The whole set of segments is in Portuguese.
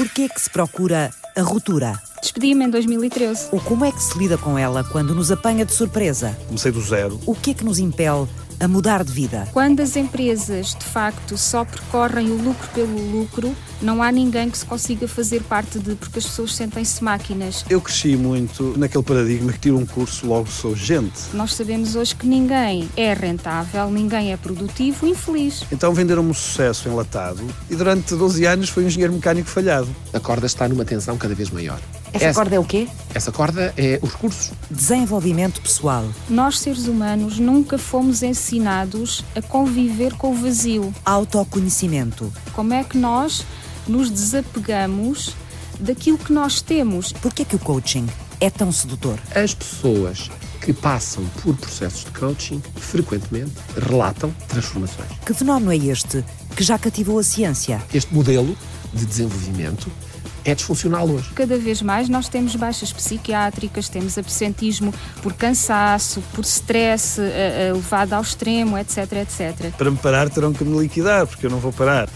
Porquê que se procura a ruptura? Despedi-me em 2013. Ou como é que se lida com ela quando nos apanha de surpresa? Comecei do zero. O que é que nos impele a mudar de vida? Quando as empresas, de facto, só percorrem o lucro pelo lucro, não há ninguém que se consiga fazer parte de, porque as pessoas sentem-se máquinas. Eu cresci muito naquele paradigma que tiro um curso, logo sou gente. Nós sabemos hoje que ninguém é rentável, ninguém é produtivo e infeliz. Então venderam-me um sucesso enlatado e durante 12 anos fui um engenheiro mecânico falhado. A corda está numa tensão cada vez maior. Essa, corda é o quê? Essa corda é os recursos. Desenvolvimento pessoal. Nós, seres humanos, nunca fomos ensinados a conviver com o vazio. Autoconhecimento. Como é que nós nos desapegamos daquilo que nós temos? Porquê que o coaching é tão sedutor? As pessoas que passam por processos de coaching frequentemente relatam transformações. Que fenómeno é este que já cativou a ciência? Este modelo de desenvolvimento é disfuncional hoje. Cada vez mais nós temos baixas psiquiátricas, temos absentismo por cansaço, por stress uh, uh, levado ao extremo, etc, etc. Para me parar terão que me liquidar, porque eu não vou parar.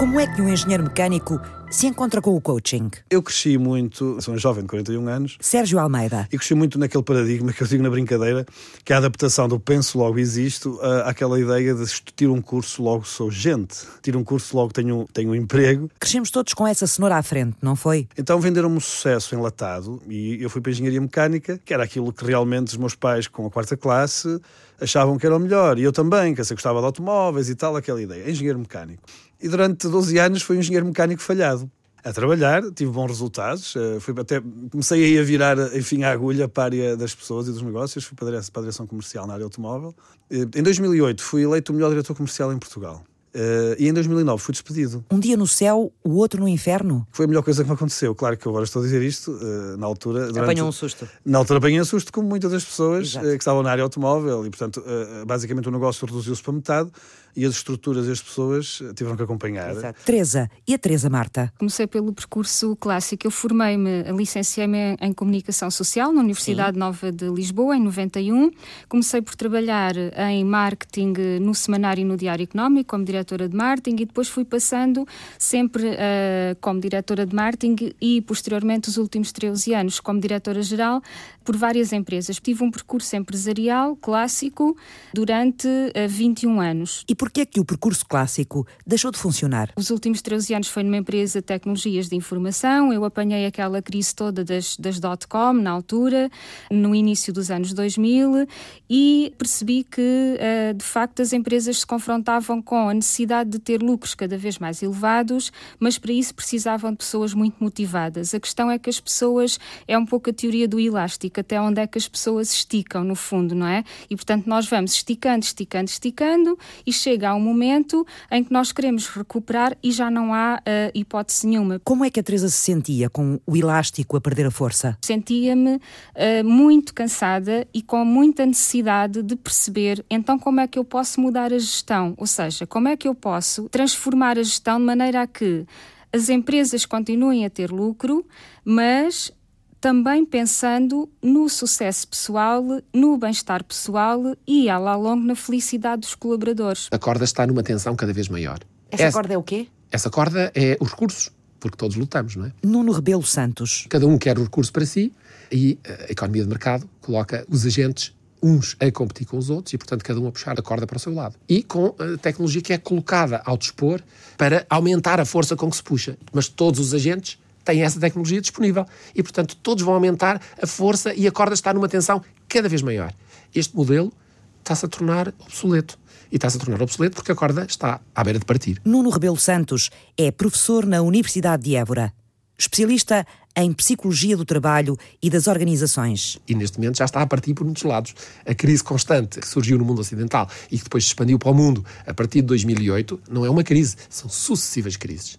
Como é que um engenheiro mecânico se encontra com o coaching? Eu cresci muito, sou um jovem de 41 anos. Sérgio Almeida. E cresci muito naquele paradigma que eu digo na brincadeira, que é a adaptação do penso logo existo àquela ideia de tiro um curso logo sou gente. Tiro um curso logo tenho, tenho um emprego. Crescemos todos com essa cenoura à frente, não foi? Então venderam-me um sucesso enlatado e eu fui para a engenharia mecânica, que era aquilo que realmente os meus pais com a quarta classe achavam que era o melhor. E eu também, que eu gostava de automóveis e tal, aquela ideia. Engenheiro mecânico e durante 12 anos fui um engenheiro mecânico falhado. A trabalhar, tive bons resultados, fui até, comecei aí a virar, enfim, a agulha para a área das pessoas e dos negócios, fui para a direção comercial na área automóvel. Em 2008 fui eleito o melhor diretor comercial em Portugal. Uh, e em 2009 fui despedido. Um dia no céu, o outro no inferno? Foi a melhor coisa que me aconteceu. Claro que eu agora estou a dizer isto, uh, na altura. Durante, Apanhou um susto. Na altura apanhei um susto, como muitas das pessoas uh, que estavam na área automóvel, e portanto, basicamente o negócio reduziu-se para metade e as estruturas e as pessoas tiveram que acompanhar. Exato. Teresa, e a Teresa Marta? Comecei pelo percurso clássico. Eu formei-me, licenciei-me em Comunicação Social na Universidade Sim. Nova de Lisboa, em 91. Comecei por trabalhar em marketing no Semanário e no Diário Económico, como diretora de marketing, e depois fui passando sempre uh, como diretora de marketing e posteriormente os últimos 13 anos como diretora-geral por várias empresas. Tive um percurso empresarial clássico durante uh, 21 anos. E porquê é que o percurso clássico deixou de funcionar? Os últimos 13 anos foi numa empresa de tecnologias de informação. Eu apanhei aquela crise toda das, das dot-com na altura, no início dos anos 2000, e percebi que, uh, de facto, as empresas se confrontavam com a necessidade de ter lucros cada vez mais elevados, mas para isso precisavam de pessoas muito motivadas. A questão é que as pessoas, é um pouco a teoria do elástico, até onde é que as pessoas esticam, no fundo, não é? E portanto nós vamos esticando, esticando, esticando, e chega a um momento em que nós queremos recuperar e já não há uh, hipótese nenhuma. Como é que a Teresa se sentia com o elástico a perder a força? Sentia-me uh, muito cansada e com muita necessidade de perceber então como é que eu posso mudar a gestão, ou seja, como é que eu posso transformar a gestão de maneira a que as empresas continuem a ter lucro, mas também pensando no sucesso pessoal, no bem-estar pessoal e, a lá longo, na felicidade dos colaboradores. A corda está numa tensão cada vez maior. Essa, essa corda é o quê? Essa corda é os recursos, porque todos lutamos, não é? Nuno Rebelo Santos. Cada um quer o recurso para si e a economia de mercado coloca os agentes uns a competir com os outros e, portanto, cada um a puxar a corda para o seu lado. E com a tecnologia que é colocada ao dispor para aumentar a força com que se puxa. Mas todos os agentes têm essa tecnologia disponível e, portanto, todos vão aumentar a força e a corda está numa tensão cada vez maior. Este modelo está-se a tornar obsoleto. E está-se a tornar obsoleto porque a corda está à beira de partir. Nuno Rebelo Santos é professor na Universidade de Évora especialista em psicologia do trabalho e das organizações. E neste momento já está a partir por muitos lados. A crise constante que surgiu no mundo ocidental e que depois se expandiu para o mundo a partir de 2008 não é uma crise, são sucessivas crises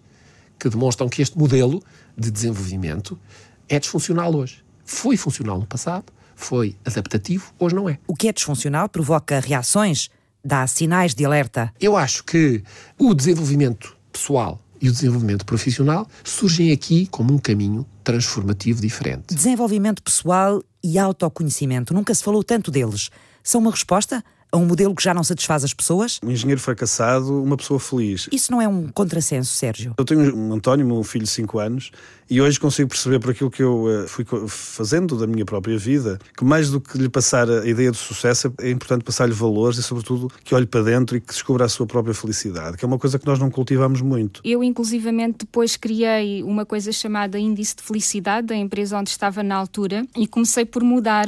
que demonstram que este modelo de desenvolvimento é disfuncional hoje. Foi funcional no passado, foi adaptativo, hoje não é. O que é disfuncional provoca reações, dá sinais de alerta. Eu acho que o desenvolvimento pessoal e o desenvolvimento profissional surgem aqui como um caminho transformativo diferente. Desenvolvimento pessoal e autoconhecimento, nunca se falou tanto deles. São uma resposta a um modelo que já não satisfaz as pessoas? Um engenheiro fracassado, uma pessoa feliz. Isso não é um contrassenso, Sérgio? Eu tenho um António, meu filho de 5 anos, e hoje consigo perceber por aquilo que eu uh, fui fazendo da minha própria vida, que mais do que lhe passar a ideia de sucesso, é importante passar-lhe valores e, sobretudo, que olhe para dentro e que descubra a sua própria felicidade, que é uma coisa que nós não cultivamos muito. Eu, inclusivamente, depois criei uma coisa chamada Índice de Felicidade da empresa onde estava na altura e comecei por mudar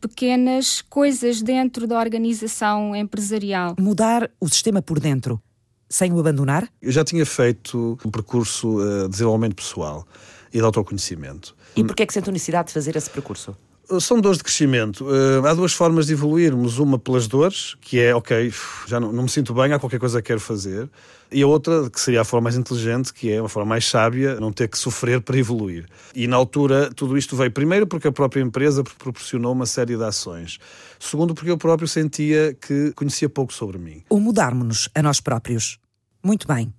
pequenas coisas dentro da organização empresarial. Mudar o sistema por dentro, sem o abandonar? Eu já tinha feito um percurso uh, de desenvolvimento pessoal e de autoconhecimento. E porquê é que sente a necessidade de fazer esse percurso? São dores de crescimento. Uh, há duas formas de evoluirmos. Uma pelas dores, que é, ok, já não, não, me sinto bem, há qualquer coisa que quero fazer. E a outra, que seria a forma mais inteligente, que é uma forma mais sábia, não ter que sofrer para evoluir. E na altura, tudo isto veio primeiro porque a própria empresa proporcionou uma série de ações. Segundo, porque eu próprio sentia que conhecia pouco sobre mim. O mudarmos-nos a nós próprios. Muito bem.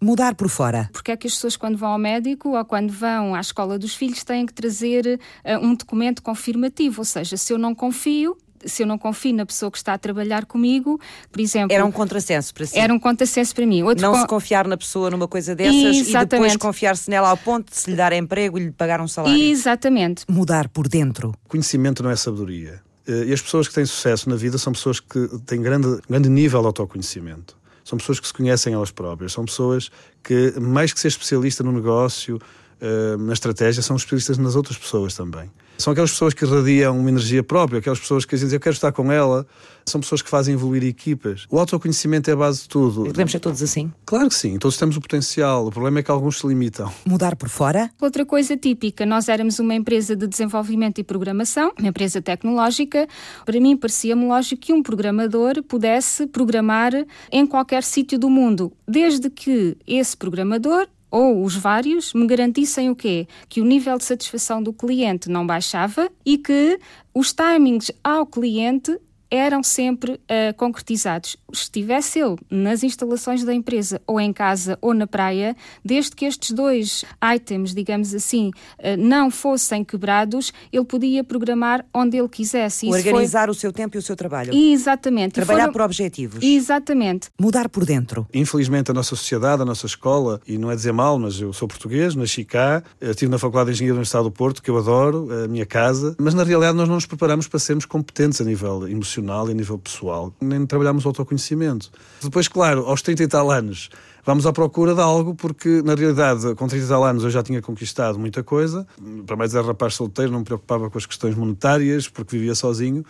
Mudar por fora. Porque é que as pessoas, quando vão ao médico ou quando vão à escola dos filhos, têm que trazer uh, um documento confirmativo? Ou seja, se eu não confio, se eu não confio na pessoa que está a trabalhar comigo, por exemplo. Era um contrassenso para si. Era um contrassenso para mim. Outro não con... se confiar na pessoa numa coisa dessas Exatamente. e depois confiar-se nela ao ponto de se lhe dar emprego e lhe pagar um salário. Exatamente. Mudar por dentro. Conhecimento não é sabedoria. Eh, e as pessoas que têm sucesso na vida são pessoas que têm grande, grande nível de autoconhecimento são pessoas que se conhecem elas próprias, são pessoas que, mais que ser especialista no negócio, uh, na estratégia, são especialistas nas outras pessoas também. São aquelas pessoas que irradiam uma energia própria, aquelas pessoas que dizem eu quero estar com ela. São pessoas que fazem evoluir equipas. O autoconhecimento é a base de tudo. Podemos ser todos assim? Claro que sim, todos temos o potencial. O problema é que alguns se limitam. Mudar por fora? Outra coisa típica, nós éramos uma empresa de desenvolvimento e programação, uma empresa tecnológica. Para mim parecia-me lógico que um programador pudesse programar em qualquer sítio do mundo, desde que esse programador ou os vários me garantissem o quê? Que o nível de satisfação do cliente não baixava e que os timings ao cliente eram sempre uh, concretizados. Estivesse ele nas instalações da empresa, ou em casa, ou na praia, desde que estes dois items, digamos assim, uh, não fossem quebrados, ele podia programar onde ele quisesse. Organizar foi... o seu tempo e o seu trabalho. Exatamente. Trabalhar foram... por objetivos. Exatamente. Mudar por dentro. Infelizmente, a nossa sociedade, a nossa escola, e não é dizer mal, mas eu sou português, nasci cá, estive na Faculdade de Engenharia do Estado do Porto, que eu adoro, a minha casa, mas na realidade nós não nos preparamos para sermos competentes a nível emocional profissional e a nível pessoal, nem trabalhamos o autoconhecimento. Depois, claro, aos 30 e tal anos, vamos à procura de algo, porque na realidade, com 30 e tal anos, eu já tinha conquistado muita coisa. Para mais era rapaz solteiro, não me preocupava com as questões monetárias, porque vivia sozinho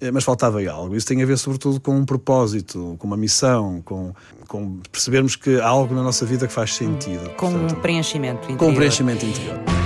eh, mas faltava algo. Isso tem a ver, sobretudo, com um propósito, com uma missão, com, com percebermos que há algo na nossa vida que faz sentido. Com Portanto, um preenchimento interior. Com um preenchimento interior.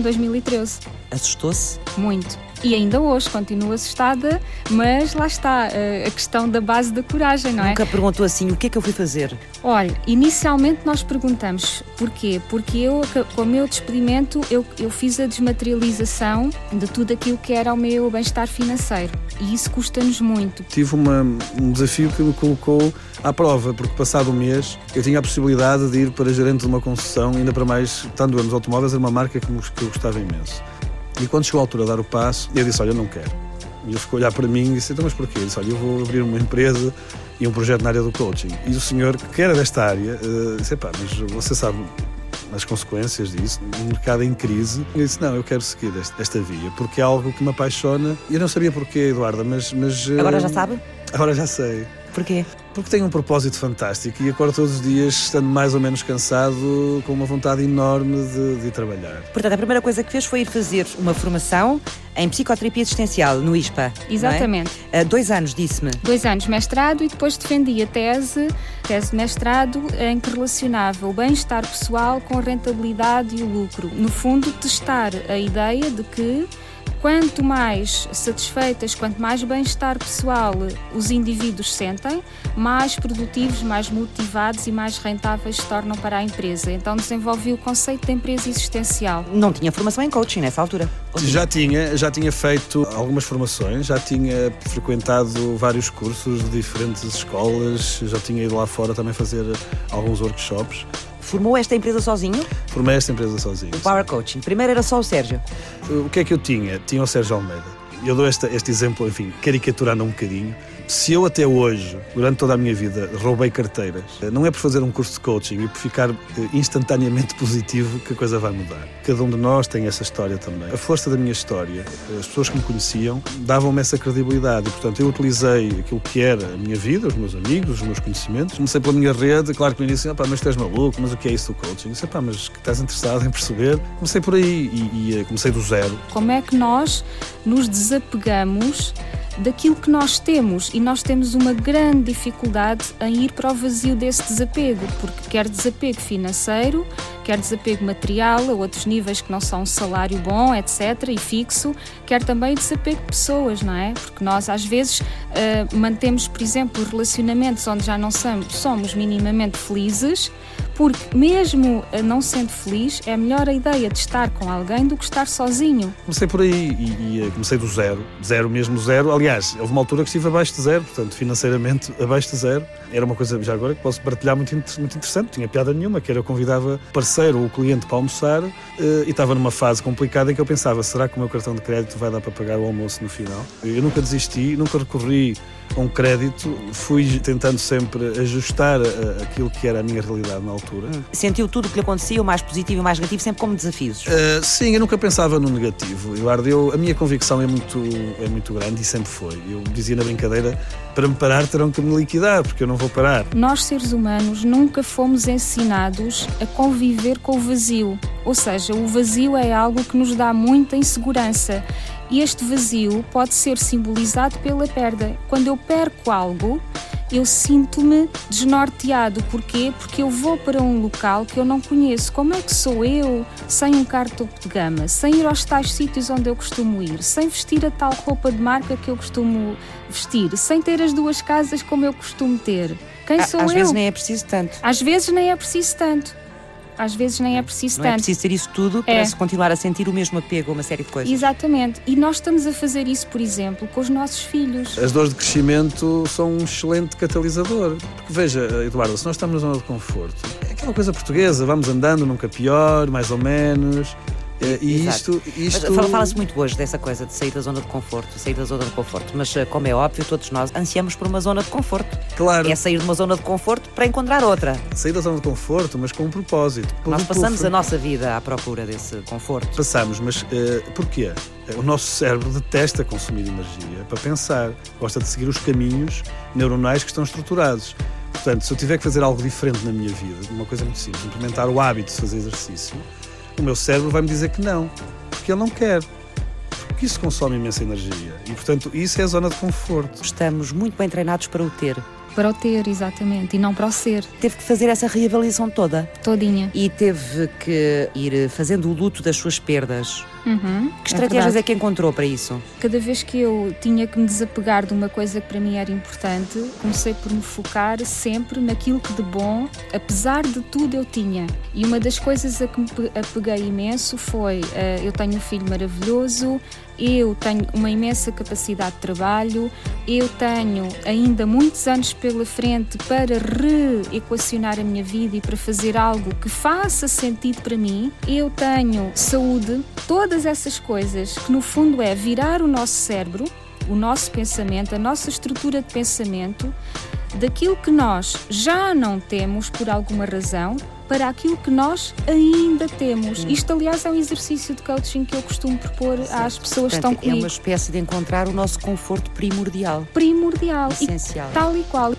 Em 2013. Assustou-se? Muito. E ainda hoje continuo assustada, mas lá está eh, a questão da base da coragem, não é? Nunca perguntou assim, o que é que eu fui fazer? Olha, inicialmente nós perguntamos porquê? Porque eu, com o meu despedimento, eu, eu fiz a desmaterialização de tudo aquilo que era o meu bem-estar financeiro. E isso custa-nos muito. Tive uma, um desafio que me colocou à prova, porque passado um mês eu tinha a possibilidade de ir para gerente de uma concessão, ainda para mais, estando eu nos automóveis, era uma marca que eu gostava imenso. E quando chegou a altura de dar o passo, eu disse: Olha, eu não quero. E ele ficou a olhar para mim e disse: Então, mas porquê? Eu disse: Olha, eu vou abrir uma empresa e um projeto na área do coaching. E o senhor, que era desta área, uh, disse: Pá, mas você sabe as consequências disso, o mercado em crise. Eu disse: Não, eu quero seguir esta via, porque é algo que me apaixona. E eu não sabia porquê, Eduarda, mas. mas agora já sabe? Agora já sei. Porquê? Porque tenho um propósito fantástico e acordo todos os dias estando mais ou menos cansado, com uma vontade enorme de, de trabalhar. Portanto, a primeira coisa que fez foi ir fazer uma formação em psicoterapia existencial no ISPA. É? Exatamente. É? Uh, dois anos, disse-me. Dois anos mestrado e depois defendi a tese, tese de mestrado, em que relacionava o bem-estar pessoal com a rentabilidade e o lucro. No fundo, testar a ideia de que Quanto mais satisfeitas, quanto mais bem-estar pessoal os indivíduos sentem, mais produtivos, mais motivados e mais rentáveis se tornam para a empresa. Então desenvolvi o conceito de empresa existencial. Não tinha formação em coaching nessa altura? Já tinha, já tinha feito algumas formações, já tinha frequentado vários cursos de diferentes escolas, já tinha ido lá fora também fazer alguns workshops. Formou esta empresa sozinho? Formei esta empresa sozinho. O Power Coaching. Primeiro era só o Sérgio. O que é que eu tinha? Tinha o Sérgio Almeida. Eu dou este, este exemplo, enfim, caricaturando um bocadinho. Se eu até hoje, durante toda a minha vida, roubei carteiras, não é por fazer um curso de coaching e por ficar eh, instantaneamente positivo que a coisa vai mudar. Cada um de nós tem essa história também. A força da minha história, as pessoas que me conheciam, davam-me essa credibilidade e, portanto, eu utilizei aquilo que era a minha vida, os meus amigos, os meus conhecimentos. Comecei pela minha rede, claro que no início, pá, mas tu és maluco, mas o que é isso do coaching? Eu disse, pá, mas que estás interessado em perceber? Comecei por aí e, e eh, comecei do zero. Como é que nós nos desapegamos daquilo que nós temos e nós temos uma grande dificuldade em ir para o vazio desse desapego, porque quer desapego financeiro, quer desapego material a outros níveis que não são um salário bom, etc., e fixo, quer também desapego de pessoas, não é? Porque nós às vezes uh, mantemos, por exemplo, relacionamentos onde já não somos minimamente felizes, porque mesmo não sendo feliz, é melhor a ideia de estar com alguém do que estar sozinho. Comecei por aí e, e eh, comecei do zero, zero mesmo zero. Aliás, houve uma altura que estive abaixo de zero, portanto, financeiramente abaixo de zero. Era uma coisa, já agora, que posso partilhar muito, muito interessante, não tinha piada nenhuma, que era eu convidava parceiro ou cliente para almoçar uh, e estava numa fase complicada em que eu pensava, será que o meu cartão de crédito vai dar para pagar o almoço no final? Eu nunca desisti, nunca recorri um crédito, fui tentando sempre ajustar a, aquilo que era a minha realidade na altura. Hum. Sentiu tudo o que lhe acontecia, o mais positivo e o mais negativo, sempre como desafios? Uh, sim, eu nunca pensava no negativo, Eduardo. Eu, a minha convicção é muito, é muito grande e sempre foi. Eu dizia na brincadeira, para me parar terão que me liquidar, porque eu não vou parar. Nós, seres humanos, nunca fomos ensinados a conviver com o vazio. Ou seja, o vazio é algo que nos dá muita insegurança este vazio pode ser simbolizado pela perda. Quando eu perco algo, eu sinto-me desnorteado. Porquê? Porque eu vou para um local que eu não conheço. Como é que sou eu sem um carro topo de gama, sem ir aos tais sítios onde eu costumo ir, sem vestir a tal roupa de marca que eu costumo vestir, sem ter as duas casas como eu costumo ter? Quem sou Às eu? Às vezes nem é preciso tanto. Às vezes nem é preciso tanto às vezes nem é preciso não tanto. é preciso ter isso tudo para é. se continuar a sentir o mesmo apego a uma série de coisas. Exatamente. E nós estamos a fazer isso, por exemplo, com os nossos filhos. As dores de crescimento são um excelente catalisador. Porque veja, Eduardo, se nós estamos na zona de conforto, é aquela coisa portuguesa, vamos andando, nunca pior, mais ou menos. É, e isto, isto... Fala-se muito hoje dessa coisa de sair da zona de conforto, sair da zona de conforto, mas eh, como é óbvio, todos nós ansiamos por uma zona de conforto. Claro. É sair de uma zona de conforto para encontrar outra. Sair da zona de conforto, mas com um propósito. Nós passamos a nossa vida à procura desse conforto. Passamos, mas uh, porquê? O nosso cérebro detesta consumir energia para pensar, gosta de seguir os caminhos neuronais que estão estruturados. Portanto, se eu tiver que fazer algo diferente na minha vida, uma coisa muito simples, implementar o hábito de fazer exercício, o meu cérebro vai me dizer que não, porque ele não quer. Porque isso consome imensa energia. E, portanto, isso é a zona de conforto. Estamos muito bem treinados para o ter. Para o ter, exatamente, e não para o ser. Teve que fazer essa reavaliação toda. Todinha. E teve que ir fazendo o luto das suas perdas. Uhum, que estratégias é, é, que encontrou para isso? Cada vez que eu tinha que me desapegar de uma coisa que para mim era importante, comecei por me focar sempre naquilo que de bom, apesar de tudo, eu tinha. E uma das coisas a que me apeguei imenso foi: uh, eu tenho um filho maravilhoso, eu tenho uma imensa capacidade de trabalho, eu tenho ainda muitos anos pela frente para reequacionar a minha vida e para fazer algo que faça sentido para mim, eu tenho saúde, todas essas coisas que no fundo é virar o nosso cérebro, o nosso pensamento, a nossa estrutura de pensamento daquilo que nós já não temos por alguma razão para aquilo que nós ainda temos. Hum. Isto, aliás, é um exercício de coaching que eu costumo propor certo. às pessoas Portanto, que estão comigo. É uma espécie de encontrar o nosso conforto primordial. Primordial. Essencial. E tal e qual.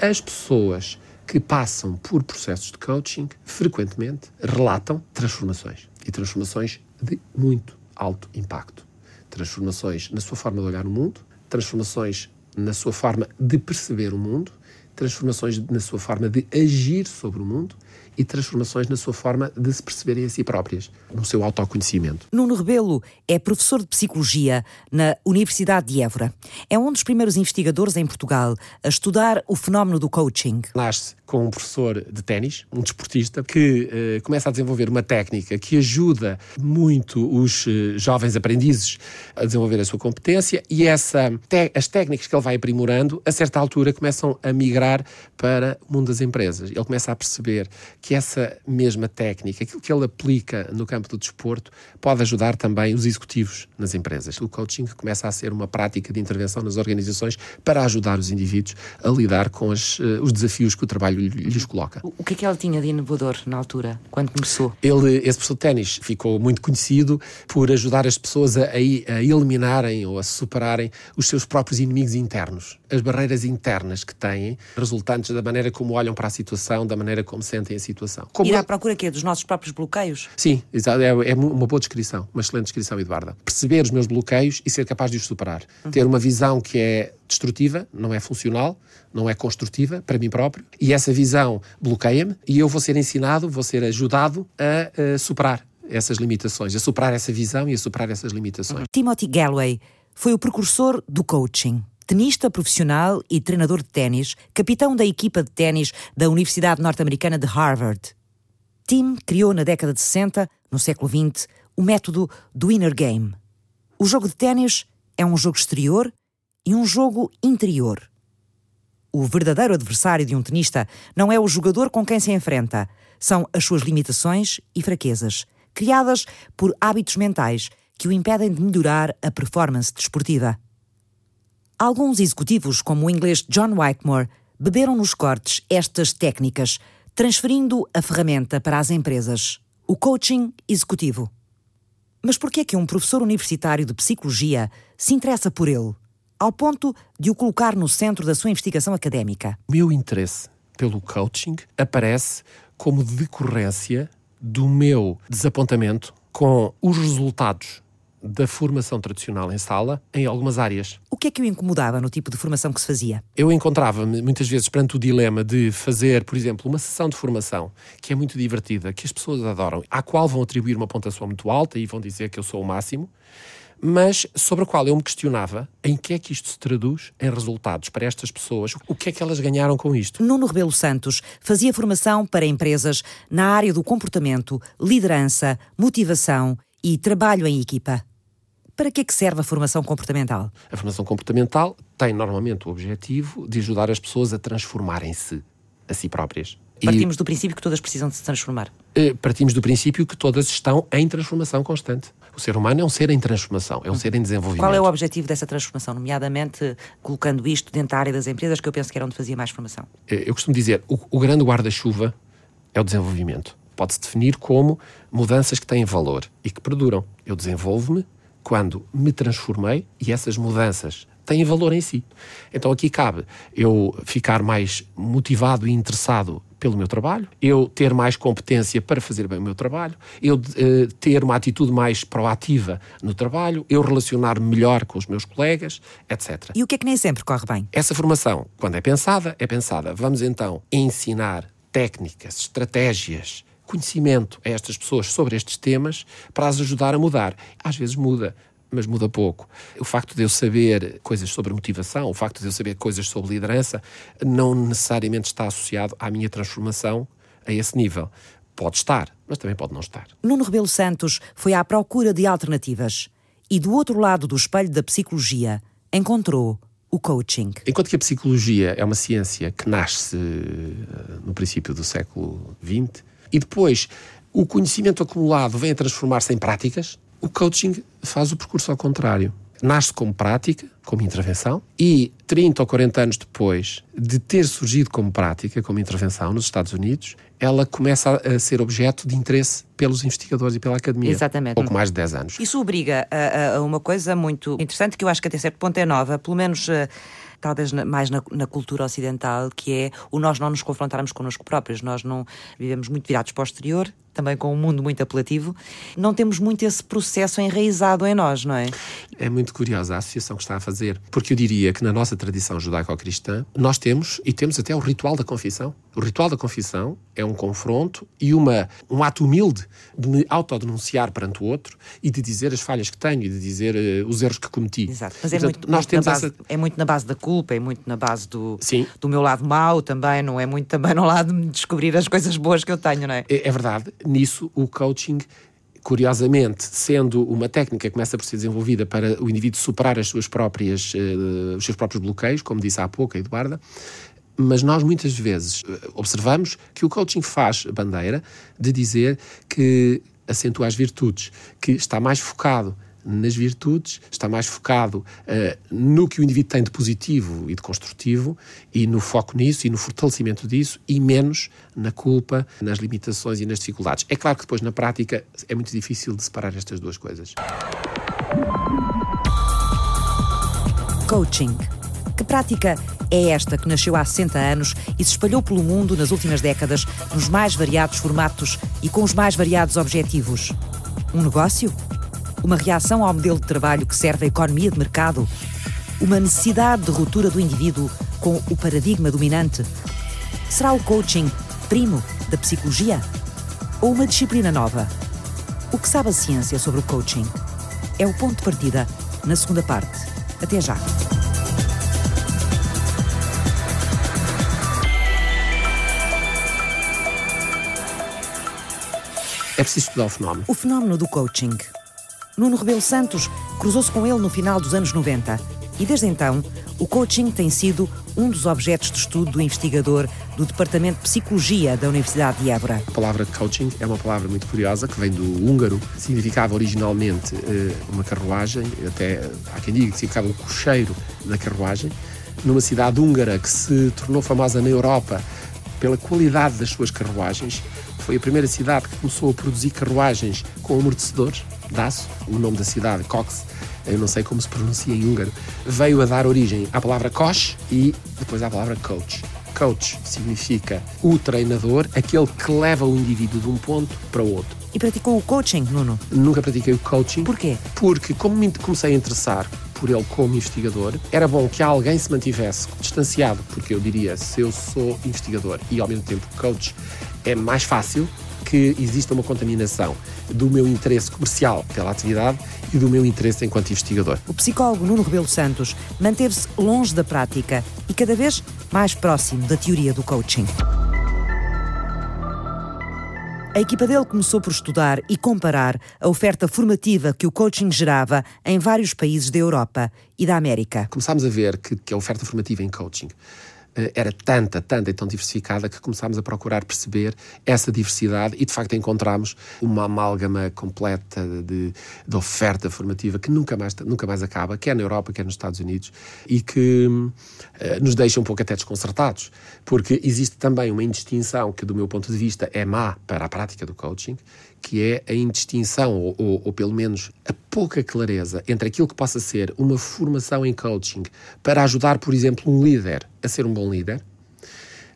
As pessoas que passam por processos de coaching frequentemente relatam transformações e transformações de muito alto impacto. Transformações na sua forma de olhar o mundo, transformações na sua forma de perceber o mundo, transformações na sua forma de agir sobre o mundo e transformações na sua forma de se perceberem a si próprias, no seu autoconhecimento. Nuno Rebelo é professor de Psicologia na Universidade de Évora. É um dos primeiros investigadores em Portugal a estudar o fenómeno do coaching. Nasce com um professor de ténis, um desportista, que uh, começa a desenvolver uma técnica que ajuda muito os uh, jovens aprendizes a desenvolver a sua competência e essa, as técnicas que ele vai aprimorando, a certa altura começam a migrar para o mundo das empresas. Ele começa a perceber que essa mesma técnica, aquilo que ele aplica no campo do desporto, pode ajudar também os executivos nas empresas. O coaching começa a ser uma prática de intervenção nas organizações para ajudar os indivíduos a lidar com as, uh, os desafios que o trabalho lhes coloca. O que é que ela tinha de inovador na altura, quando começou? Ele, esse professor de ténis ficou muito conhecido por ajudar as pessoas a, a eliminarem ou a superarem os seus próprios inimigos internos, as barreiras internas que têm, resultantes da maneira como olham para a situação, da maneira como sentem a situação. Como... Ir à procura quê? Dos nossos próprios bloqueios? Sim. É, é uma boa descrição, uma excelente descrição, Eduarda. Perceber os meus bloqueios e ser capaz de os superar. Uhum. Ter uma visão que é destrutiva, não é funcional, não é construtiva para mim próprio, e essa visão bloqueia-me e eu vou ser ensinado, vou ser ajudado a, a superar essas limitações, a superar essa visão e a superar essas limitações. Timothy Galloway foi o precursor do coaching. Tenista profissional e treinador de ténis, capitão da equipa de ténis da Universidade Norte-Americana de Harvard. Tim criou na década de 60, no século XX, o método do inner game. O jogo de ténis é um jogo exterior e um jogo interior. O verdadeiro adversário de um tenista não é o jogador com quem se enfrenta, são as suas limitações e fraquezas, criadas por hábitos mentais que o impedem de melhorar a performance desportiva. Alguns executivos, como o inglês John Whitemore, beberam nos cortes estas técnicas, transferindo a ferramenta para as empresas, o coaching executivo. Mas por que é que um professor universitário de psicologia se interessa por ele? ao ponto de o colocar no centro da sua investigação académica. O meu interesse pelo coaching aparece como decorrência do meu desapontamento com os resultados da formação tradicional em sala em algumas áreas. O que é que o incomodava no tipo de formação que se fazia? Eu encontrava-me muitas vezes perante o dilema de fazer, por exemplo, uma sessão de formação que é muito divertida, que as pessoas adoram, à qual vão atribuir uma pontuação muito alta e vão dizer que eu sou o máximo, mas sobre a qual eu me questionava em que é que isto se traduz em resultados para estas pessoas, o que é que elas ganharam com isto. Nuno Rebelo Santos fazia formação para empresas na área do comportamento, liderança, motivação e trabalho em equipa. Para que é que serve a formação comportamental? A formação comportamental tem normalmente o objetivo de ajudar as pessoas a transformarem-se a si próprias. Partimos e... do princípio que todas precisam de se transformar. Eh, partimos do princípio que todas estão em transformação constante. O ser humano é um ser em transformação, é um ser em desenvolvimento. Qual é o objetivo dessa transformação, nomeadamente colocando isto dentro da área das empresas, que eu penso que era onde fazia mais formação? Eh, eu costumo dizer, o, o grande guarda-chuva é o desenvolvimento. Pode-se definir como mudanças que têm valor e que perduram. Eu desenvolvo-me quando me transformei e essas mudanças têm valor em si. Então aqui cabe eu ficar mais motivado e interessado pelo meu trabalho, eu ter mais competência para fazer bem o meu trabalho, eu uh, ter uma atitude mais proativa no trabalho, eu relacionar-me melhor com os meus colegas, etc. E o que é que nem sempre corre bem? Essa formação, quando é pensada, é pensada. Vamos então ensinar técnicas, estratégias, conhecimento a estas pessoas sobre estes temas para as ajudar a mudar. Às vezes muda, mas muda pouco. O facto de eu saber coisas sobre motivação, o facto de eu saber coisas sobre liderança, não necessariamente está associado à minha transformação a esse nível. Pode estar, mas também pode não estar. Nuno Rebelo Santos foi à procura de alternativas e do outro lado do espelho da psicologia encontrou o coaching. Enquanto que a psicologia é uma ciência que nasce eh, no princípio do século XX e depois o conhecimento acumulado vem a transformar-se em práticas, o coaching faz o percurso ao contrário. Nasce como prática, como intervenção, e 30 ou 40 anos depois de ter surgido como prática, como intervenção nos Estados Unidos, ela começa a ser objeto de interesse pelos investigadores e pela academia. Exatamente. Pouco mais de 10 anos. Isso obriga a, a uma coisa muito interessante que eu acho que até certo ponto é nova, pelo menos. Uh talvez mais na, na, cultura ocidental, que é o nós não nos confrontarmos connosco próprios. Nós não vivemos muito virados para o exterior, também com um mundo muito apelativo. Não temos muito esse processo enraizado em nós, não é? É muito curiosa a associação que está a fazer porque eu diria que na nossa tradição judaico-cristã nós temos, e temos até o ritual da confissão. O ritual da confissão é um confronto e uma, um ato humilde de me autodenunciar perante o outro e de dizer as falhas que tenho e de dizer uh, os erros que cometi. Exato, mas é, Portanto, muito, nós muito temos base, essa... é muito na base da culpa, é muito na base do, Sim. do meu lado mau também, não é muito também no lado de descobrir as coisas boas que eu tenho, não é? É, é verdade. Nisso, o coaching curiosamente, sendo uma técnica que começa por ser desenvolvida para o indivíduo superar as suas próprias, uh, os seus próprios bloqueios, como disse há pouco a Eduarda, mas nós muitas vezes eh, observamos que o coaching faz bandeira de dizer que acentua as virtudes, que está mais focado nas virtudes, está mais focado uh, no que o indivíduo tem de positivo e de construtivo e no foco nisso e no fortalecimento disso e menos na culpa, nas limitações e nas dificuldades. É claro que depois na prática é muito difícil de separar estas duas coisas. Coaching. Que prática é esta que nasceu há 60 anos e se espalhou pelo mundo nas últimas décadas nos mais variados formatos e com os mais variados objetivos? Um negócio? Uma reação ao modelo de trabalho que serve a economia de mercado? Uma necessidade de ruptura do indivíduo com o paradigma dominante? Será o coaching primo da psicologia? Ou uma disciplina nova? O que sabe a ciência sobre o coaching? É o ponto de partida na segunda parte. Até já. É preciso estudar o fenómeno. O fenómeno do coaching. Nuno Rebelo Santos cruzou-se com ele no final dos anos 90 e desde então o coaching tem sido um dos objetos de estudo do investigador do Departamento de Psicologia da Universidade de Évora. A palavra coaching é uma palavra muito curiosa que vem do húngaro. Significava originalmente uh, uma carruagem, até há quem diga que significava um cocheiro na carruagem, numa cidade húngara que se tornou famosa na Europa pela qualidade das suas carruagens foi a primeira cidade que começou a produzir carruagens com amortecedores aço. O nome da cidade, Cox, eu não sei como se pronuncia em húngaro, veio a dar origem à palavra coach e depois à palavra coach. Coach significa o treinador, aquele que leva o indivíduo de um ponto para o outro. E praticou o coaching, Nuno? Nunca pratiquei o coaching. Porquê? Porque, como me comecei a interessar por ele como investigador, era bom que alguém se mantivesse distanciado, porque eu diria, se eu sou investigador e ao mesmo tempo coach, é mais fácil que exista uma contaminação do meu interesse comercial pela atividade e do meu interesse enquanto investigador. O psicólogo Nuno Rebelo Santos manteve-se longe da prática e cada vez mais próximo da teoria do coaching. A equipa dele começou por estudar e comparar a oferta formativa que o coaching gerava em vários países da Europa e da América. Começámos a ver que, que a oferta formativa em coaching era tanta, tanta e tão diversificada que começámos a procurar perceber essa diversidade e de facto encontramos uma amálgama completa de, de oferta formativa que nunca mais, nunca mais acaba, quer na Europa, quer nos Estados Unidos, e que uh, nos deixa um pouco até desconcertados, porque existe também uma indistinção que, do meu ponto de vista, é má para a prática do coaching, que é a indistinção, ou, ou, ou, pelo menos a pouca clareza entre aquilo que possa ser uma formação em coaching para ajudar, por exemplo, um líder a ser um bom líder,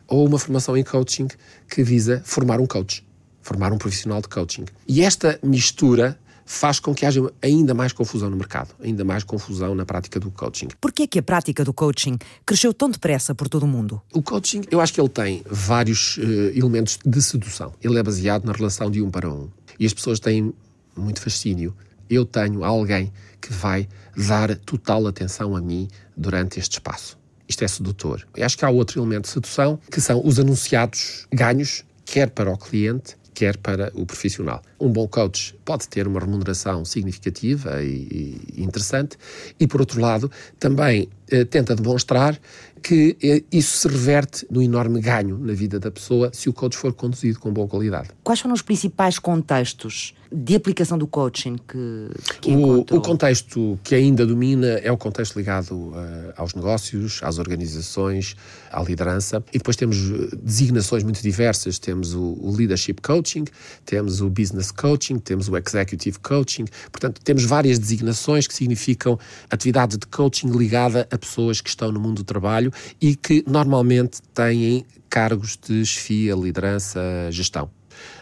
ou uma formação em coaching que visa formar um coach, formar um profissional de coaching. E esta mistura faz com que haja ainda mais confusão no mercado, ainda mais confusão na prática do coaching. Por que é que a prática do coaching cresceu tão depressa por todo o mundo? O coaching, eu acho que ele tem vários uh, elementos de sedução. Ele é baseado na relação de um para um. E as pessoas têm muito fascínio. Eu tenho alguém que vai dar total atenção a mim durante este espaço. Isto é sedutor. Eu acho que há outro elemento de sedução, que são os anunciados ganhos, quer para o cliente, quer para o profissional. Um bom coach pode ter uma remuneração significativa e, e interessante, e por outro lado, também eh, tenta demonstrar que eh, isso se reverte no enorme ganho na vida da pessoa se o coach for conduzido com boa qualidade. Quais foram os principais contextos de aplicação do coaching que, que o, o, contexto que ainda domina é o contexto ligado uh, aos negócios, às organizações, à liderança. E depois temos designações muito diversas. Temos o, o leadership coaching, temos o business coaching, temos o executive coaching. Portanto, temos várias designações que significam atividade de coaching ligada a pessoas que estão no mundo do trabalho e que normalmente têm cargos de chefia, liderança, gestão.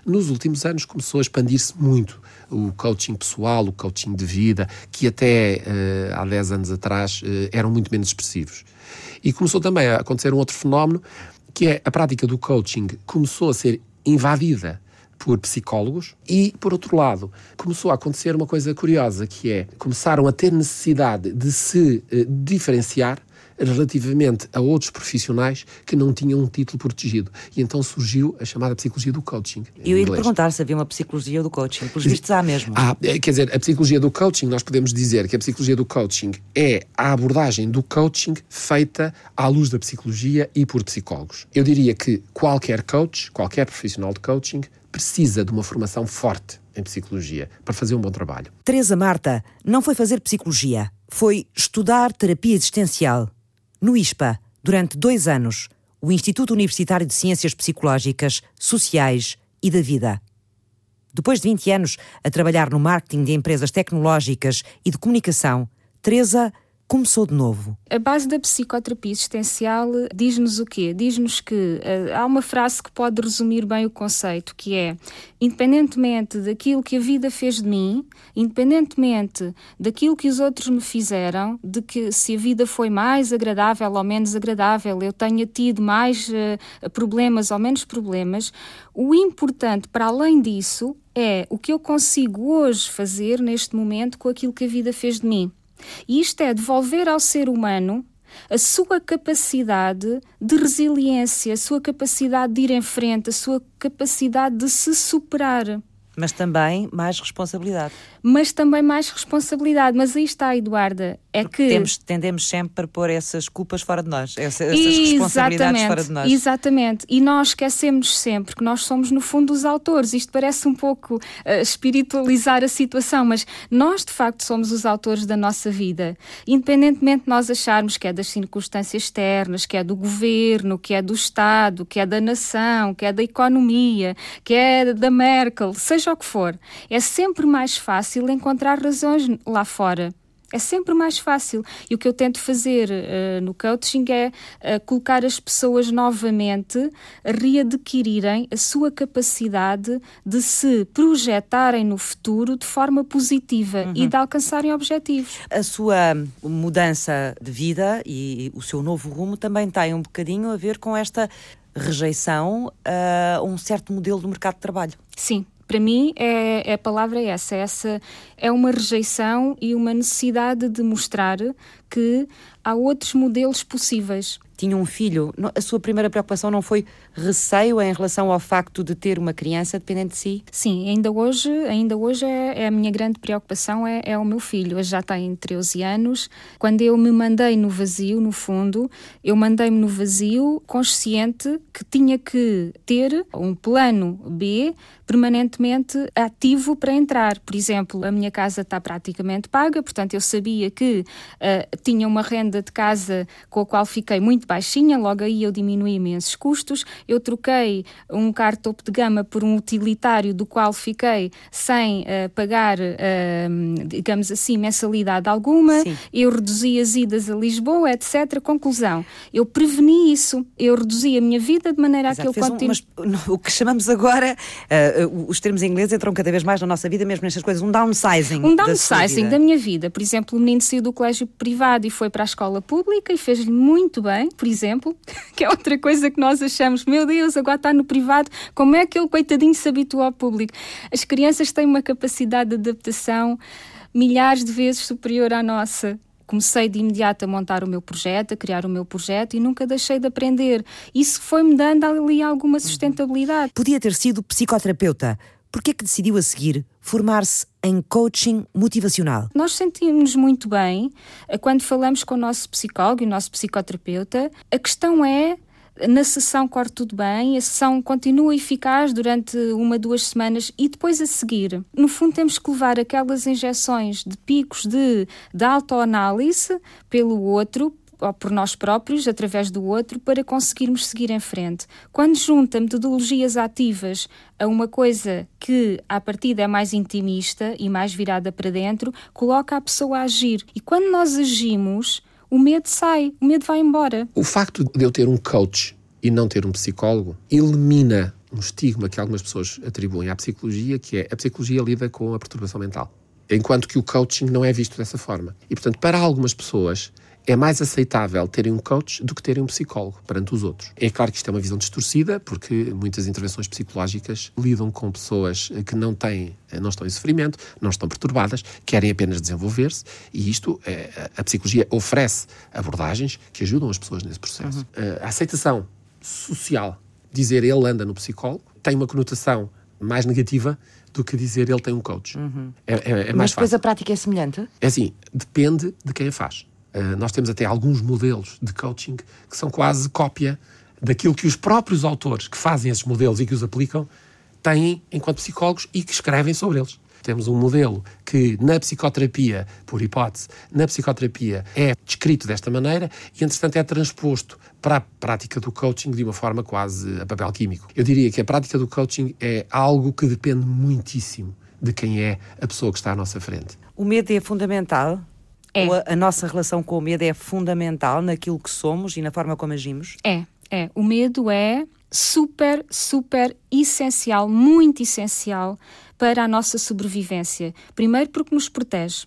Nos últimos anos começou a expandir-se muito o coaching pessoal, o coaching de vida, que até uh, há 10 anos atrás uh, eram muito menos expressivos. E começou também a acontecer um outro fenómeno, que é a prática do coaching começou a ser invadida por psicólogos e, por outro lado, começou a acontecer uma coisa curiosa, que é começaram a ter necessidade de se uh, diferenciar relativamente a outros profissionais que não tinham um título protegido. E então surgiu a chamada psicologia do coaching. Eu ia lhe perguntar se havia uma psicologia do coaching. Pelos vistos há mesmo. Ah, quer dizer, a psicologia do coaching, nós podemos dizer que a psicologia do coaching é a abordagem do coaching feita à luz da psicologia e por psicólogos. Eu diria que qualquer coach, qualquer profissional de coaching, precisa de uma formação forte em psicologia para fazer um bom trabalho. Teresa Marta não foi fazer psicologia, foi estudar terapia existencial. No ISPA, durante dois anos, o Instituto Universitário de Ciências Psicológicas, Sociais e da Vida. Depois de 20 anos a trabalhar no marketing de empresas tecnológicas e de comunicação, Teresa começou de novo. A base da psicoterapia existencial diz-nos o quê? Diz-nos que uh, há uma frase que pode resumir bem o conceito, que é: independentemente daquilo que a vida fez de mim, independentemente daquilo que os outros me fizeram, de que se a vida foi mais agradável ou menos agradável, eu tenha tido mais uh, problemas ou menos problemas, o importante para além disso é o que eu consigo hoje fazer neste momento com aquilo que a vida fez de mim. E isto é devolver ao ser humano a sua capacidade de resiliência, a sua capacidade de ir em frente, a sua capacidade de se superar. Mas também mais responsabilidade. Mas também mais responsabilidade. Mas aí está, Eduarda. É Porque que. Temos, tendemos sempre para pôr essas culpas fora de nós, essas, essas responsabilidades fora de nós. Exatamente. E nós esquecemos sempre que nós somos, no fundo, os autores. Isto parece um pouco uh, espiritualizar a situação, mas nós, de facto, somos os autores da nossa vida. Independentemente de nós acharmos que é das circunstâncias externas, que é do governo, que é do Estado, que é da nação, que é da economia, que é da Merkel, seja o que for, é sempre mais fácil encontrar razões lá fora. É sempre mais fácil. E o que eu tento fazer uh, no coaching é uh, colocar as pessoas novamente a readquirirem a sua capacidade de se projetarem no futuro de forma positiva uhum. e de alcançarem objetivos. A sua mudança de vida e o seu novo rumo também tem um bocadinho a ver com esta rejeição a um certo modelo do mercado de trabalho. Sim, para mim, é, é, a palavra essa. Essa é uma rejeição e uma necessidade de mostrar que há outros modelos possíveis tinha um filho, a sua primeira preocupação não foi receio em relação ao facto de ter uma criança dependente de si? Sim, ainda hoje, ainda hoje é, é a minha grande preocupação é, é, o meu filho. Hoje já tem 13 anos. Quando eu me mandei no vazio, no fundo, eu mandei-me no vazio consciente que tinha que ter um plano B permanentemente ativo para entrar. Por exemplo, a minha casa está praticamente paga, portanto eu sabia que uh, tinha uma renda de casa com a qual fiquei muito baixinha, logo aí eu diminuí imensos custos. Eu troquei um carro topo de gama por um utilitário do qual fiquei sem uh, pagar, uh, digamos assim, mensalidade alguma. Sim. Eu reduzi as idas a Lisboa, etc. Conclusão, eu preveni isso. Eu reduzi a minha vida de maneira Exato, a que eu continue... Um, o que chamamos agora, uh, os termos em inglês entram cada vez mais na nossa vida, mesmo nestas coisas, um downsizing. Um downsizing da, da minha vida. Por exemplo, o menino saiu do colégio privado e foi para a escola pública e fez-lhe muito bem por exemplo, que é outra coisa que nós achamos, meu Deus, agora está no privado, como é que ele, coitadinho, se habitua ao público? As crianças têm uma capacidade de adaptação milhares de vezes superior à nossa comecei de imediato a montar o meu projeto, a criar o meu projeto e nunca deixei de aprender. Isso foi-me dando ali alguma sustentabilidade. Podia ter sido psicoterapeuta. Por que é que decidiu a seguir formar-se em coaching motivacional? Nós sentimos muito bem eh, quando falamos com o nosso psicólogo e o nosso psicoterapeuta. A questão é na sessão corre tudo bem, a sessão continua eficaz durante uma, duas semanas e depois a seguir. No fundo, temos que levar aquelas injeções de picos de, de autoanálise pelo outro, ou por nós próprios, através do outro, para conseguirmos seguir em frente. Quando junta metodologias ativas a uma coisa que, à partida, é mais intimista e mais virada para dentro, coloca a pessoa a agir. E quando nós agimos, o medo sai, o medo vai embora. O facto de eu ter um coach e não ter um psicólogo elimina um estigma que algumas pessoas atribuem à psicologia, que é a psicologia lida com a perturbação mental. Enquanto que o coaching não é visto dessa forma. E, portanto, para algumas pessoas, é mais aceitável terem um coach do que terem um psicólogo perante os outros. É claro que isto é uma visão distorcida, porque muitas intervenções psicológicas lidam com pessoas que não têm, não estão em sofrimento, não estão perturbadas, querem apenas desenvolver-se, e isto, é, a psicologia oferece abordagens que ajudam as pessoas nesse processo. Uhum. A aceitação social, dizer ele anda no psicólogo, tem uma conotação mais negativa do que dizer ele tem um coach. Uhum. É, é, é mais Mas depois fácil. a prática é semelhante? É assim, depende de quem a faz. Uh, nós temos até alguns modelos de coaching que são quase cópia daquilo que os próprios autores que fazem esses modelos e que os aplicam têm enquanto psicólogos e que escrevem sobre eles. Temos um modelo que na psicoterapia, por hipótese, na psicoterapia é descrito desta maneira e, entretanto, é transposto para a prática do coaching de uma forma quase a papel químico. Eu diria que a prática do coaching é algo que depende muitíssimo de quem é a pessoa que está à nossa frente. O medo é fundamental é. A, a, nossa relação com o medo é fundamental naquilo que somos e na forma como agimos? É, é. O medo é super, super essencial, muito essencial para a nossa sobrevivência. Primeiro porque nos protege.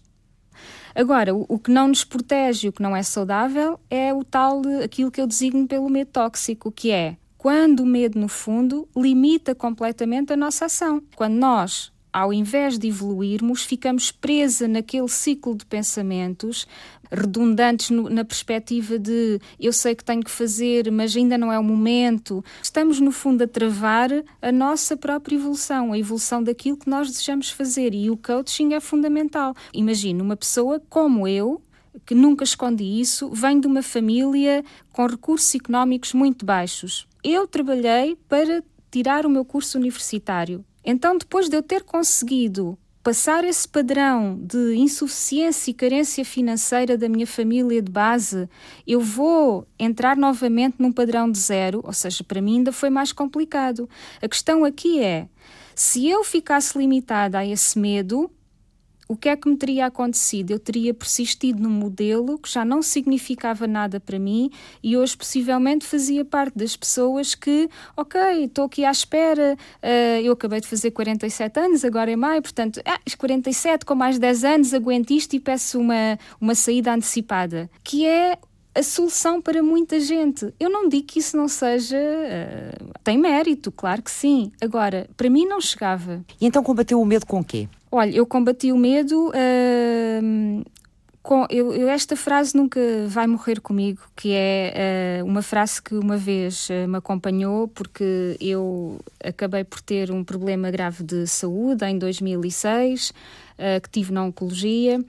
Agora, o, o, que não nos protege e o que não é saudável é o tal, aquilo que eu designo pelo medo tóxico, que é quando o medo, no fundo, limita completamente a nossa ação. Quando nós ao invés de evoluirmos, ficamos presa naquele ciclo de pensamentos redundantes no, na perspectiva de eu sei que tenho que fazer, mas ainda não é o momento. Estamos, no fundo, a travar a nossa própria evolução, a evolução daquilo que nós desejamos fazer. E o coaching é fundamental. Imagina uma pessoa como eu, que nunca escondi isso, vem de uma família com recursos económicos muito baixos. Eu trabalhei para tirar o meu curso universitário então, depois de eu ter conseguido passar esse padrão de insuficiência e carência financeira da minha família de base, eu vou entrar novamente num padrão de zero, ou seja, para mim ainda foi mais complicado. A questão aqui é: se eu ficasse limitada a esse medo, o que é que me teria acontecido? Eu teria persistido num modelo que já não significava nada para mim e hoje possivelmente fazia parte das pessoas que, ok, estou aqui à espera, uh, eu acabei de fazer 47 anos, agora é maio, portanto, ah, 47 com mais 10 anos, aguento isto e peço uma, uma saída antecipada, que é a solução para muita gente. Eu não digo que isso não seja. Uh, tem mérito, claro que sim. Agora, para mim não chegava. E então combateu o medo com o quê? Olha, eu combati o medo. Uh, com, eu, eu, esta frase nunca vai morrer comigo, que é uh, uma frase que uma vez uh, me acompanhou, porque eu acabei por ter um problema grave de saúde em 2006, que tive na oncologia.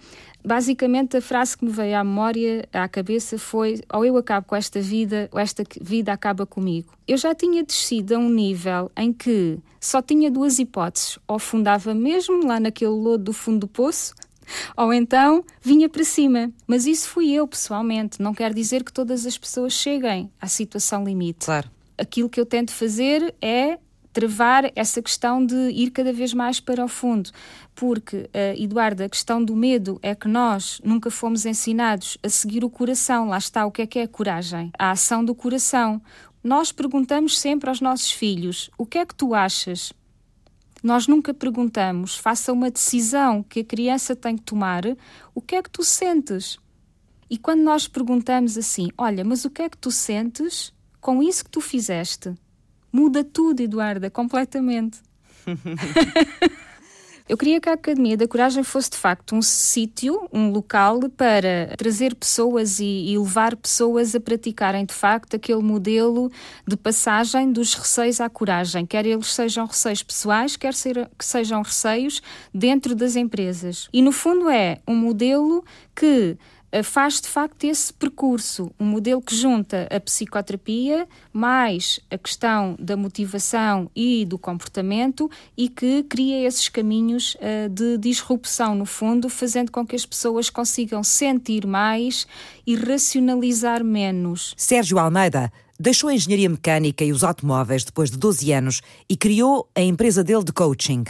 Basicamente, a frase que me veio à memória, à cabeça, foi: ou eu acabo com esta vida, ou esta vida acaba comigo. Eu já tinha descido a um nível em que só tinha duas hipóteses: ou fundava mesmo lá naquele lodo do fundo do poço, ou então vinha para cima. Mas isso fui eu, pessoalmente. Não quer dizer que todas as pessoas cheguem à situação limite. Claro. Aquilo que eu tento fazer é travar essa questão de ir cada vez mais para o fundo. Porque, uh, Eduardo, a questão do medo é que nós nunca fomos ensinados a seguir o coração. Lá está, o que é que é a coragem? A ação do coração. Nós perguntamos sempre aos nossos filhos: o que é que tu achas? Nós nunca perguntamos, faça uma decisão que a criança tem que tomar, o que é que tu sentes? E quando nós perguntamos assim, olha, mas o que é que tu sentes com isso que tu fizeste? Muda tudo, Eduarda, completamente. Eu queria que a Academia da Coragem fosse de facto um sítio, um local para trazer pessoas e, e, levar pessoas a praticarem de facto aquele modelo de passagem dos receios à coragem, quer eles sejam receios pessoais, quer ser, que sejam receios dentro das empresas. E no fundo é um modelo que faz de facto esse percurso, um modelo que junta a psicoterapia mais a questão da motivação e do comportamento e que cria esses caminhos uh, de disrupção, no fundo, fazendo com que as pessoas consigam sentir mais e racionalizar menos. Sérgio Almeida deixou a engenharia mecânica e os automóveis depois de 12 anos e criou a empresa dele de coaching,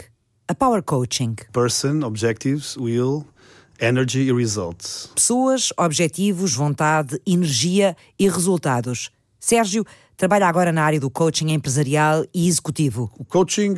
a Power Coaching. Person, objectives, will, Energy e Results. Pessoas, objetivos, vontade, energia e resultados. Sérgio trabalha agora na área do coaching empresarial e executivo. O coaching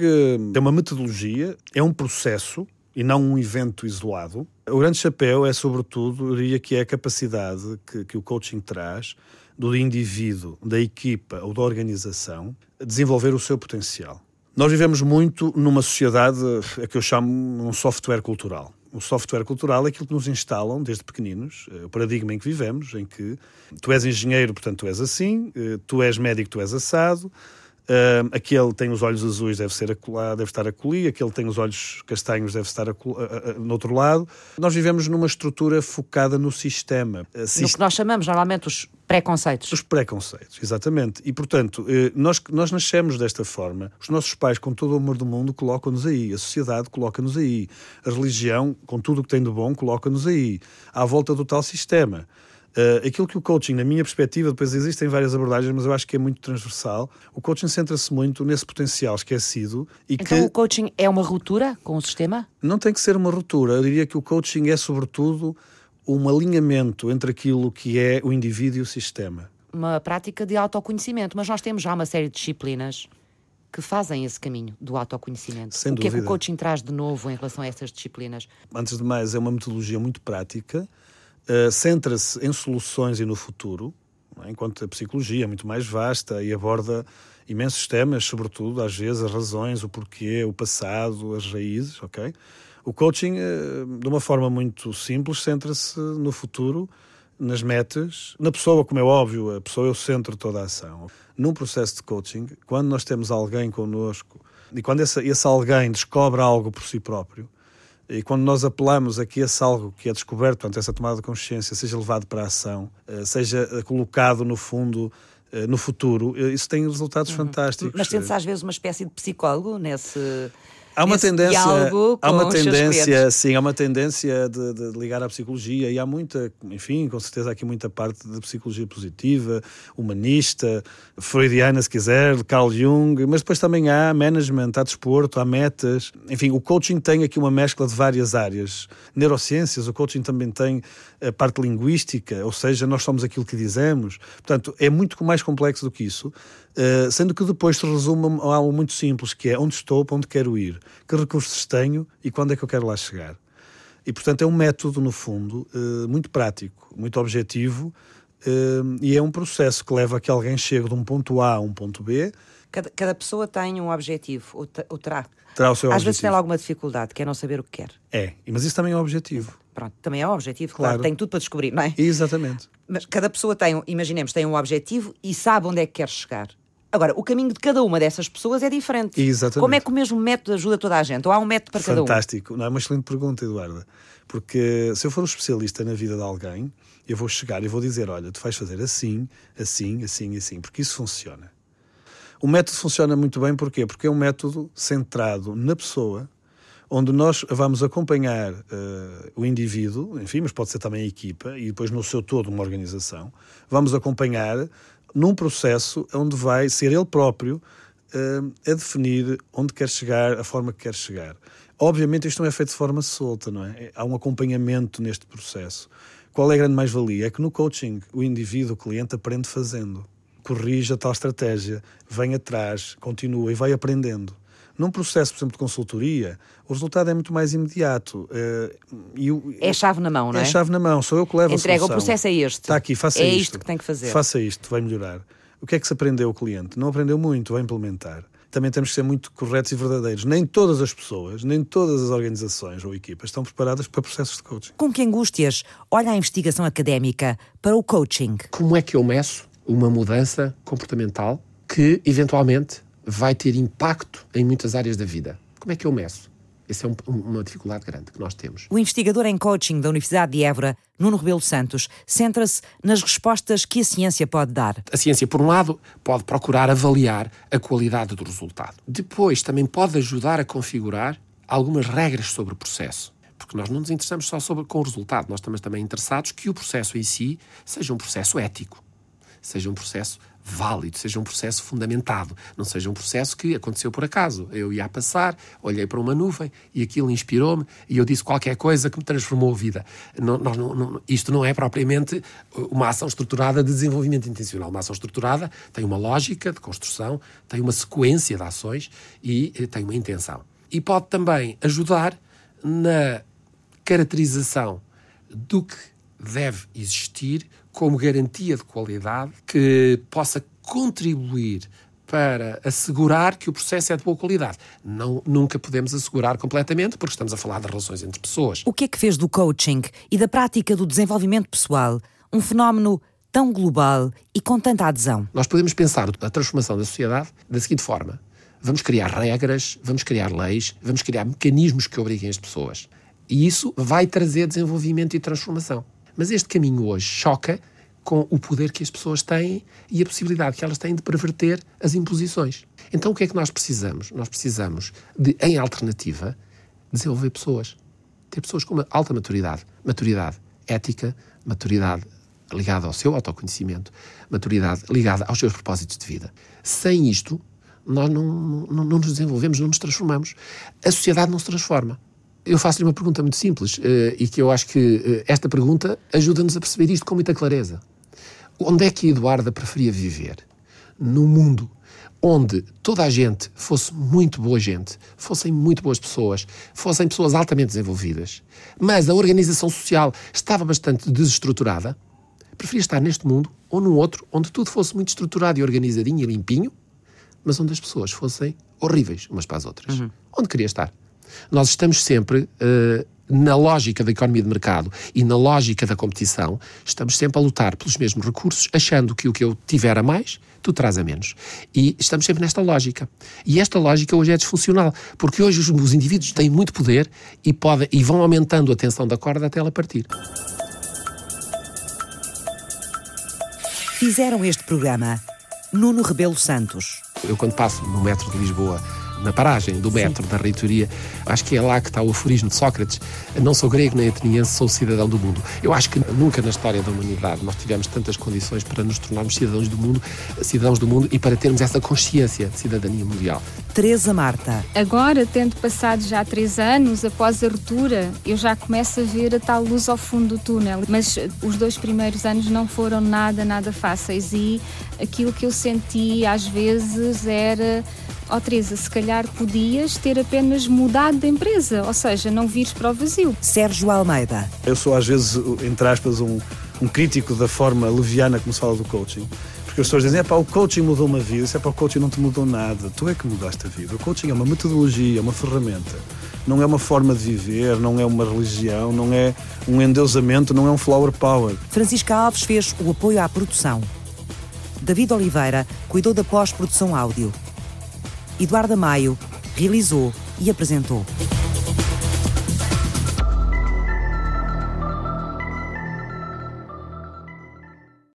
é uma metodologia, é um processo e não um evento isolado. O grande chapéu é, sobretudo, eu diria que é a capacidade que, que o coaching traz do indivíduo, da equipa ou da organização desenvolver o seu potencial. Nós vivemos muito numa sociedade a que eu chamo um software cultural. O software cultural é aquilo que nos instalam desde pequeninos, é o paradigma em que vivemos, em que tu és engenheiro, portanto tu és assim, eh, tu és médico, tu és assado, Uh, aquele tem os olhos azuis, deve, ser deve estar acolhi, aquele tem os olhos castanhos, deve estar uh, uh, no outro lado. Nós vivemos numa estrutura focada no sistema. no que nós chamamos normalmente os preconceitos. Os preconceitos, exatamente. E, portanto, eh, nós, nós nascemos desta forma. Os nossos pais, com todo o amor do mundo, colocam-nos aí. A sociedade coloca-nos aí. A religião, com tudo o que tem de bom, coloca-nos aí. À volta do tal sistema. Uh, aquilo que o coaching, na minha perspectiva, depois existem várias abordagens, mas eu acho que é muito transversal. O coaching centra-se muito nesse potencial esquecido e então que. o coaching é uma ruptura com o sistema? Não tem que ser uma ruptura. Eu diria que o coaching é, sobretudo, um alinhamento entre aquilo que é o indivíduo e o sistema. Uma prática de autoconhecimento, mas nós temos já uma série de disciplinas que fazem esse caminho do autoconhecimento. Sem o que dúvida. é que o coaching traz de novo em relação a essas disciplinas? Antes de mais, é uma metodologia muito prática uh, centra-se em soluções e no futuro, é? enquanto a psicologia é muito mais vasta e aborda imensos temas, sobretudo, às vezes, as razões, o porquê, o passado, as raízes, ok? O coaching, uh, de uma forma muito simples, centra-se no futuro, nas metas, na pessoa, como é óbvio, a pessoa é o centro de toda a ação. Num processo de coaching, quando nós temos alguém connosco e quando esse, esse alguém descobre algo por si próprio, e quando nós apelamos a que esse algo que é descoberto, portanto, essa tomada de consciência, seja levado para a ação, eh, seja eh, colocado no fundo eh, no futuro, isso tem resultados uhum. fantásticos. Mas sente-se às vezes uma espécie de psicólogo nesse há uma tendência, há uma tendência, sim, há uma tendência de, de, ligar à psicologia e há muita, enfim, com certeza há aqui muita parte de psicologia positiva, humanista, freudiana, se quiser, de Carl Jung, mas depois também há management, há desporto, há metas. Enfim, o coaching tem aqui uma mescla de várias áreas. Neurociências, o coaching também tem a parte linguística, ou seja, nós somos aquilo que dizemos. Portanto, é muito mais complexo do que isso. Uh, sendo que depois se resume a algo muito simples, que é onde estou, para onde quero ir, que recursos tenho e quando é que eu quero lá chegar. E, portanto, é um método, no fundo, uh, muito prático, muito objetivo, uh, e é um processo que leva a que alguém chegue de um ponto A a um ponto B. Cada, cada pessoa tem um objetivo, ou, ou terá. Terá Às objetivo. vezes tem alguma dificuldade, quer não saber o que quer. É, mas isso também é um objetivo. Pronto, também é um objetivo, claro, claro. tem tudo para descobrir, não é? Exatamente. Mas cada pessoa tem, imaginemos, tem um objetivo e sabe onde é que quer chegar. Agora, o caminho de cada uma dessas pessoas é diferente. Exatamente. Como é que o mesmo método ajuda toda a gente? Ou há um método para Fantástico. cada um? Fantástico. Não, é uma excelente pergunta, Eduarda. Porque se eu for um especialista na vida de alguém, eu vou chegar e vou dizer: olha, tu vais fazer assim, assim, assim, assim, porque isso funciona. O método funciona muito bem, porquê? Porque é um método centrado na pessoa, onde nós vamos acompanhar uh, o indivíduo, enfim, mas pode ser também a equipa, e depois no seu todo uma organização, vamos acompanhar num processo onde vai ser ele próprio uh, a definir onde quer chegar, a forma que quer chegar. Obviamente isto não é feito de forma solta, não é? Há um acompanhamento neste processo. Qual é a grande mais-valia? É que no coaching o indivíduo, o cliente, aprende fazendo. Corrige a tal estratégia, vem atrás, continua e vai aprendendo. Num processo, por exemplo, de consultoria, o resultado é muito mais imediato. Uh, é chave na mão, não é? É chave na mão, sou eu que levo Entrega, a solução. o processo é este. Está aqui, faça é isto. É isto que tem que fazer. Faça isto, vai melhorar. O que é que se aprendeu o cliente? Não aprendeu muito, vai implementar. Também temos que ser muito corretos e verdadeiros. Nem todas as pessoas, nem todas as organizações ou equipas estão preparadas para processos de coaching. Com que angústias olha a investigação académica para o coaching? Como é que eu meço uma mudança comportamental que, eventualmente, vai ter impacto em muitas áreas da vida? Como é que eu meço? Essa é um, uma dificuldade grande que nós temos. O investigador em coaching da Universidade de Évora, Nuno Rebelo Santos, centra-se nas respostas que a ciência pode dar. A ciência, por um lado, pode procurar avaliar a qualidade do resultado. Depois, também pode ajudar a configurar algumas regras sobre o processo. Porque nós não nos interessamos só sobre, com o resultado, nós estamos também interessados que o processo em si seja um processo ético seja um processo válido, seja um processo fundamentado, não seja um processo que aconteceu por acaso. Eu ia passar, olhei para uma nuvem e aquilo inspirou-me e eu disse qualquer coisa que me transformou a vida. Não, não, não, isto não é propriamente uma ação estruturada de desenvolvimento intencional. Uma ação estruturada tem uma lógica de construção, tem uma sequência de ações e eh, tem uma intenção. E pode também ajudar na caracterização do que deve existir como garantia de qualidade que possa contribuir para assegurar que o processo é de boa qualidade. Não, nunca podemos assegurar completamente, porque estamos a falar de relações entre pessoas. O que é que fez do coaching e da prática do desenvolvimento pessoal um fenómeno tão global e com tanta adesão? Nós podemos pensar a transformação da sociedade da seguinte forma: vamos criar regras, vamos criar leis, vamos criar mecanismos que obriguem as pessoas. E isso vai trazer desenvolvimento e transformação. Mas este caminho hoje choca com o poder que as pessoas têm e a possibilidade que elas têm de perverter as imposições. Então o que é que nós precisamos? Nós precisamos de, em alternativa, desenvolver pessoas. Ter pessoas com uma alta maturidade. Maturidade ética, maturidade ligada ao seu autoconhecimento, maturidade ligada aos seus propósitos de vida. Sem isto, nós não, não, não nos desenvolvemos, não nos transformamos. A sociedade não se transforma. Eu faço-lhe uma pergunta muito simples uh, e que eu acho que uh, esta pergunta ajuda-nos a perceber isto com muita clareza. Onde é que a Eduarda preferia viver? Num mundo onde toda a gente fosse muito boa gente, fossem muito boas pessoas, fossem pessoas altamente desenvolvidas, mas a organização social estava bastante desestruturada, preferia estar neste mundo ou num outro onde tudo fosse muito estruturado e organizadinho e limpinho, mas onde as pessoas fossem horríveis umas para as outras. Uhum. Onde queria estar? Nós estamos sempre uh, na lógica da economia de mercado e na lógica da competição, estamos sempre a lutar pelos mesmos recursos, achando que o que eu tiver a mais, tu traz a menos. E estamos sempre nesta lógica. E esta lógica hoje é disfuncional, porque hoje os, os indivíduos têm muito poder e, pode, e vão aumentando a tensão da corda até ela partir. Fizeram este programa Nuno Rebelo Santos. Eu, quando passo no metro de Lisboa na paragem do metro Sim. da reitoria. Acho que é lá que está o aforismo de Sócrates. Não sou grego nem ateniense, sou cidadão do mundo. Eu acho que nunca na história da humanidade nós tivemos tantas condições para nos tornarmos cidadãos do mundo, cidadãos do mundo e para termos essa consciência de cidadania mundial. Teresa Marta. Agora, tendo passado já três anos após a ruptura, eu já começo a ver a tal luz ao fundo do túnel. Mas os dois primeiros anos não foram nada, nada fáceis e aquilo que eu senti às vezes era ó oh, Teresa, se calhar podias ter apenas mudado de empresa, ou seja, não vires para o vazio. Sérgio Almeida. Eu sou às vezes, entre aspas, um, um crítico da forma leviana como se fala do coaching. Porque as pessoas dizem, é pá, o coaching mudou uma vida, se é pá, o coaching não te mudou nada, tu é que mudaste a vida. O coaching é uma metodologia, é uma ferramenta. Não é uma forma de viver, não é uma religião, não é um endeusamento, não é um flower power. Francisca Alves fez o apoio à produção. David Oliveira cuidou da pós-produção áudio. Eduardo Maio realizou e apresentou.